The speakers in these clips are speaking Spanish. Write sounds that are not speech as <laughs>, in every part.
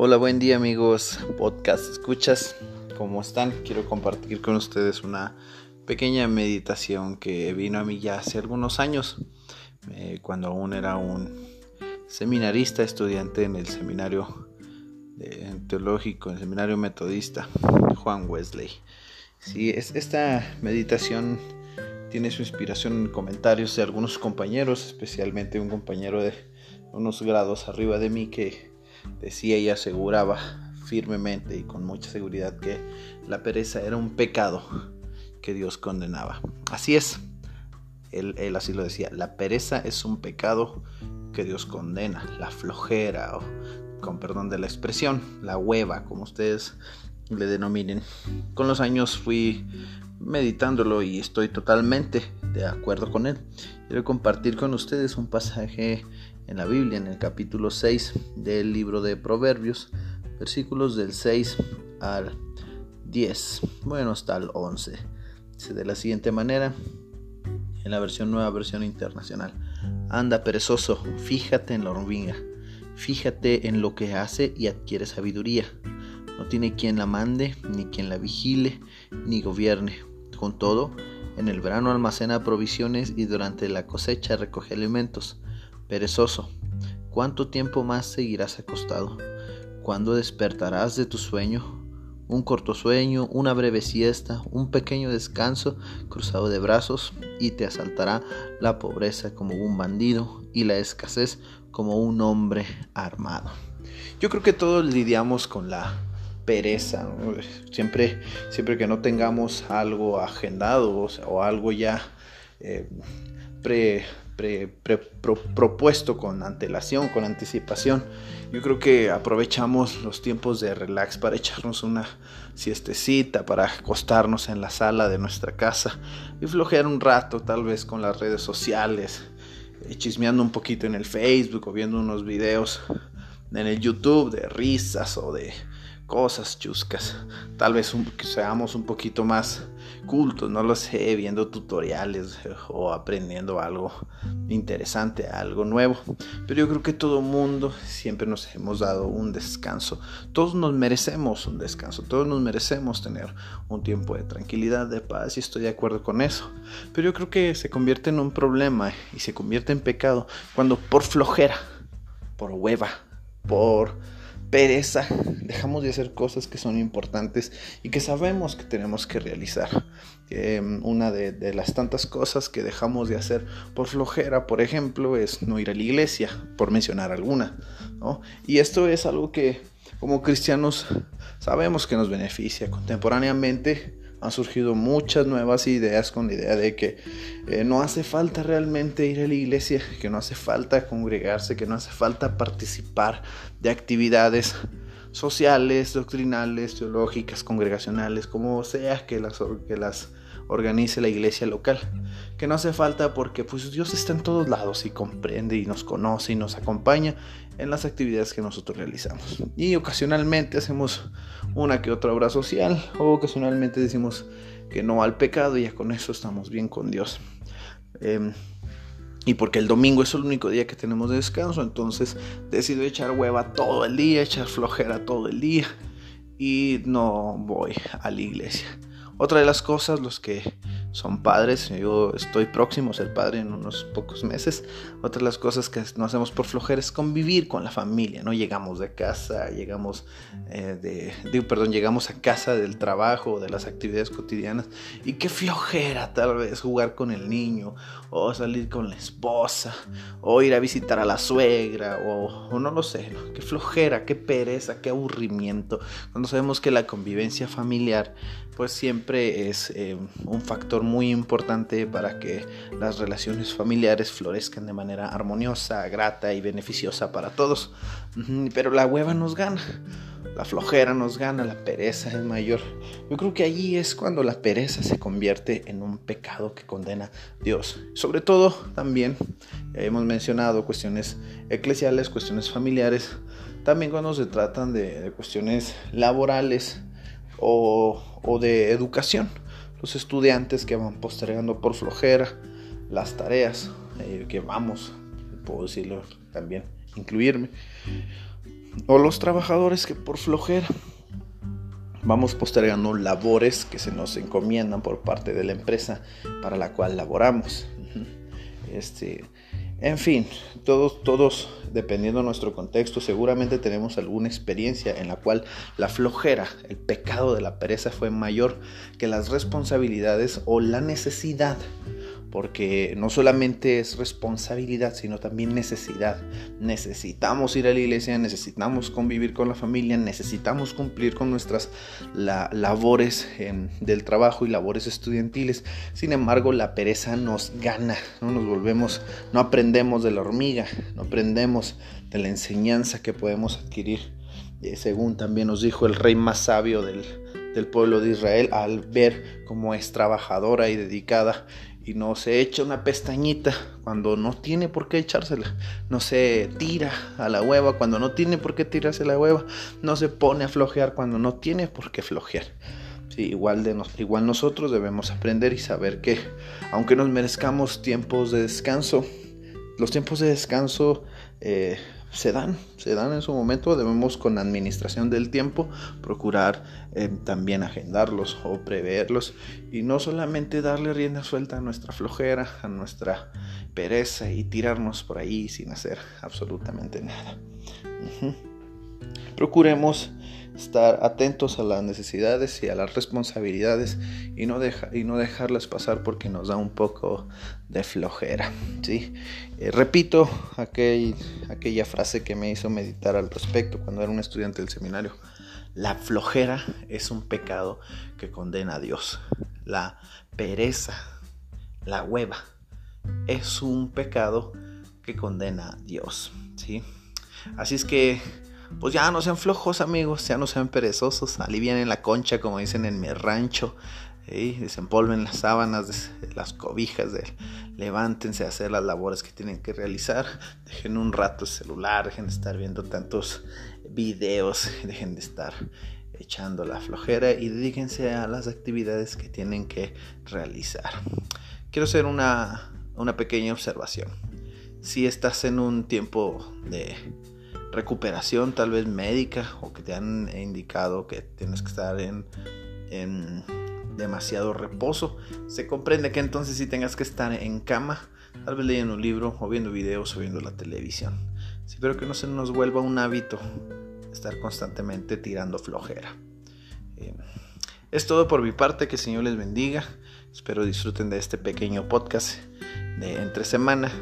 Hola, buen día amigos, podcast escuchas, ¿cómo están? Quiero compartir con ustedes una pequeña meditación que vino a mí ya hace algunos años, eh, cuando aún era un seminarista, estudiante en el seminario teológico, en el seminario metodista Juan Wesley. Sí, es, esta meditación tiene su inspiración en comentarios de algunos compañeros, especialmente un compañero de unos grados arriba de mí que decía y aseguraba firmemente y con mucha seguridad que la pereza era un pecado que Dios condenaba. Así es, él, así lo decía, la pereza es un pecado que Dios condena, la flojera o con perdón de la expresión, la hueva, como ustedes le denominen. Con los años fui meditándolo y estoy totalmente de acuerdo con él. Quiero compartir con ustedes un pasaje en la Biblia, en el capítulo 6 del libro de Proverbios, versículos del 6 al 10, bueno, hasta el 11. Dice de la siguiente manera, en la versión nueva versión internacional. Anda perezoso, fíjate en la hormiga, fíjate en lo que hace y adquiere sabiduría. No tiene quien la mande, ni quien la vigile, ni gobierne. Con todo, en el verano almacena provisiones y durante la cosecha recoge alimentos Perezoso, ¿cuánto tiempo más seguirás acostado? ¿Cuándo despertarás de tu sueño? Un corto sueño, una breve siesta, un pequeño descanso cruzado de brazos y te asaltará la pobreza como un bandido y la escasez como un hombre armado. Yo creo que todos lidiamos con la pereza. Siempre, siempre que no tengamos algo agendado o, algo ya eh, pre propuesto con antelación, con anticipación. Yo creo que aprovechamos los tiempos de relax para echarnos una siestecita, para acostarnos en la sala de nuestra casa y flojear un rato, tal vez con las redes sociales, eh, chismeando un poquito en el Facebook o viendo unos videos en el YouTube de risas o de cosas chuscas. Tal vez seamos un poquito más cultos, no lo sé, viendo tutoriales <laughs> o aprendiendo algo interesante, algo nuevo. Pero yo creo que todo mundo siempre nos hemos dado un descanso. Todos nos merecemos un descanso, todos nos merecemos tener un tiempo de tranquilidad, de paz y estoy de acuerdo con eso. Pero yo creo que se convierte en un problema y se convierte en pecado cuando por flojera, por hueva, por pereza, dejamos de hacer cosas que son importantes y que sabemos que tenemos que realizar. Em, una de, las tantas cosas que dejamos de hacer por flojera, por ejemplo, es no ir a la iglesia, por mencionar alguna. Y esto es algo que como cristianos sabemos que nos beneficia contemporáneamente han surgido muchas nuevas ideas con la idea de que eh, no hace falta realmente ir a la iglesia, que no hace falta congregarse, que no hace falta participar de actividades sociales, doctrinales, teológicas, congregacionales, como sea que las, que las organice la iglesia local. Que no hace falta porque pues Dios está en todos lados y comprende y nos conoce y nos acompaña en las actividades que nosotros realizamos. Y ocasionalmente hacemos una que otra obra social o ocasionalmente decimos que no al pecado y ya con eso estamos bien con Dios. Em, y porque el domingo es el único día que tenemos de descanso, entonces decido echar hueva todo el día, echar flojera todo el día y no voy a la iglesia. Otra de las cosas, los que son padres, yo estoy próximo a ser padre en unos pocos meses, otra de las cosas que no hacemos por flojera es convivir con la familia, ¿no? Llegamos de casa, llegamos eh, de, perdón, llegamos a casa del trabajo, de las actividades cotidianas, y qué flojera tal vez jugar con el niño, o salir con la esposa, o ir a visitar a la suegra, o, no lo sé, qué flojera, qué pereza, qué aburrimiento, cuando sabemos que la convivencia familiar pues siempre es eh, un factor muy importante para que las relaciones familiares florezcan de manera armoniosa, grata y beneficiosa para todos. Pero la hueva nos gana, la flojera nos gana, la pereza es mayor. Yo creo que allí es cuando la pereza se convierte en un pecado que condena Dios. Sobre todo también, hemos mencionado cuestiones eclesiales, cuestiones familiares, también cuando se tratan de cuestiones laborales o, de educación. Los estudiantes que van postergando por flojera las tareas eh, que vamos, puedo decirlo también, incluirme. O los trabajadores que por flojera vamos postergando labores que se nos encomiendan por parte de la empresa para la cual laboramos. Este, en fin, todos, todos, dependiendo de nuestro contexto, seguramente tenemos alguna experiencia en la cual la flojera, el pecado de la pereza fue mayor que las responsabilidades o la necesidad porque no solamente es responsabilidad, sino también necesidad. Necesitamos ir a la iglesia, necesitamos convivir con la familia, necesitamos cumplir con nuestras labores del trabajo y labores estudiantiles. Sin embargo, la pereza nos gana, no nos volvemos, no aprendemos de la hormiga, no aprendemos de la enseñanza que podemos adquirir. Eh, según también nos dijo el rey más sabio del, del pueblo de Israel, al ver cómo es trabajadora y dedicada y no se echa una pestañita cuando no tiene por qué echársela, no se tira a la hueva cuando no tiene por qué tirarse la hueva, no se pone a flojear cuando no tiene por qué flojear. igual, de igual nosotros debemos aprender y saber que aunque nos merezcamos tiempos de descanso, los tiempos de descanso eh, se dan, se dan en su momento, debemos con administración del tiempo procurar eh, también agendarlos o preverlos y no solamente darle rienda suelta a nuestra flojera, a nuestra pereza y tirarnos por ahí sin hacer absolutamente nada. Procuremos estar atentos a las necesidades y a las responsabilidades y no, y no dejarlas pasar porque nos da un poco de flojera. ¿sí? Eh, repito aquella frase que me hizo meditar al respecto cuando era un estudiante del seminario. La flojera es un pecado que condena a Dios. La pereza, la hueva, es un pecado que condena a Dios. ¿sí? Así es que pues ya no sean flojos amigos, ya no sean perezosos, alivian en la concha como dicen en mi rancho, desempolven las sábanas, las cobijas, levántense a hacer las labores que tienen que realizar, dejen un rato el celular, dejen de estar viendo tantos videos, dejen de estar echando la flojera y dedíquense a las actividades que tienen que realizar. Quiero hacer una, una pequeña observación. Si estás en un tiempo de recuperación tal vez médica o que te han indicado que tienes que estar en, en demasiado reposo, se comprende que entonces si tengas que estar en cama, tal vez leyendo un libro o viendo videos o viendo la televisión. Espero que no se nos vuelva un hábito estar constantemente tirando flojera. Eh, es todo por mi parte, que el Señor les bendiga. Espero disfruten de este pequeño podcast de entre semana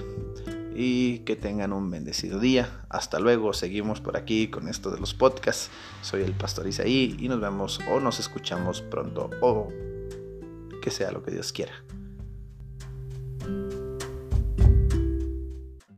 y que tengan un bendecido día. Hasta luego, seguimos por aquí con esto de los podcasts. Soy el pastor Isaí y nos vemos o nos escuchamos pronto o que sea lo que Dios quiera.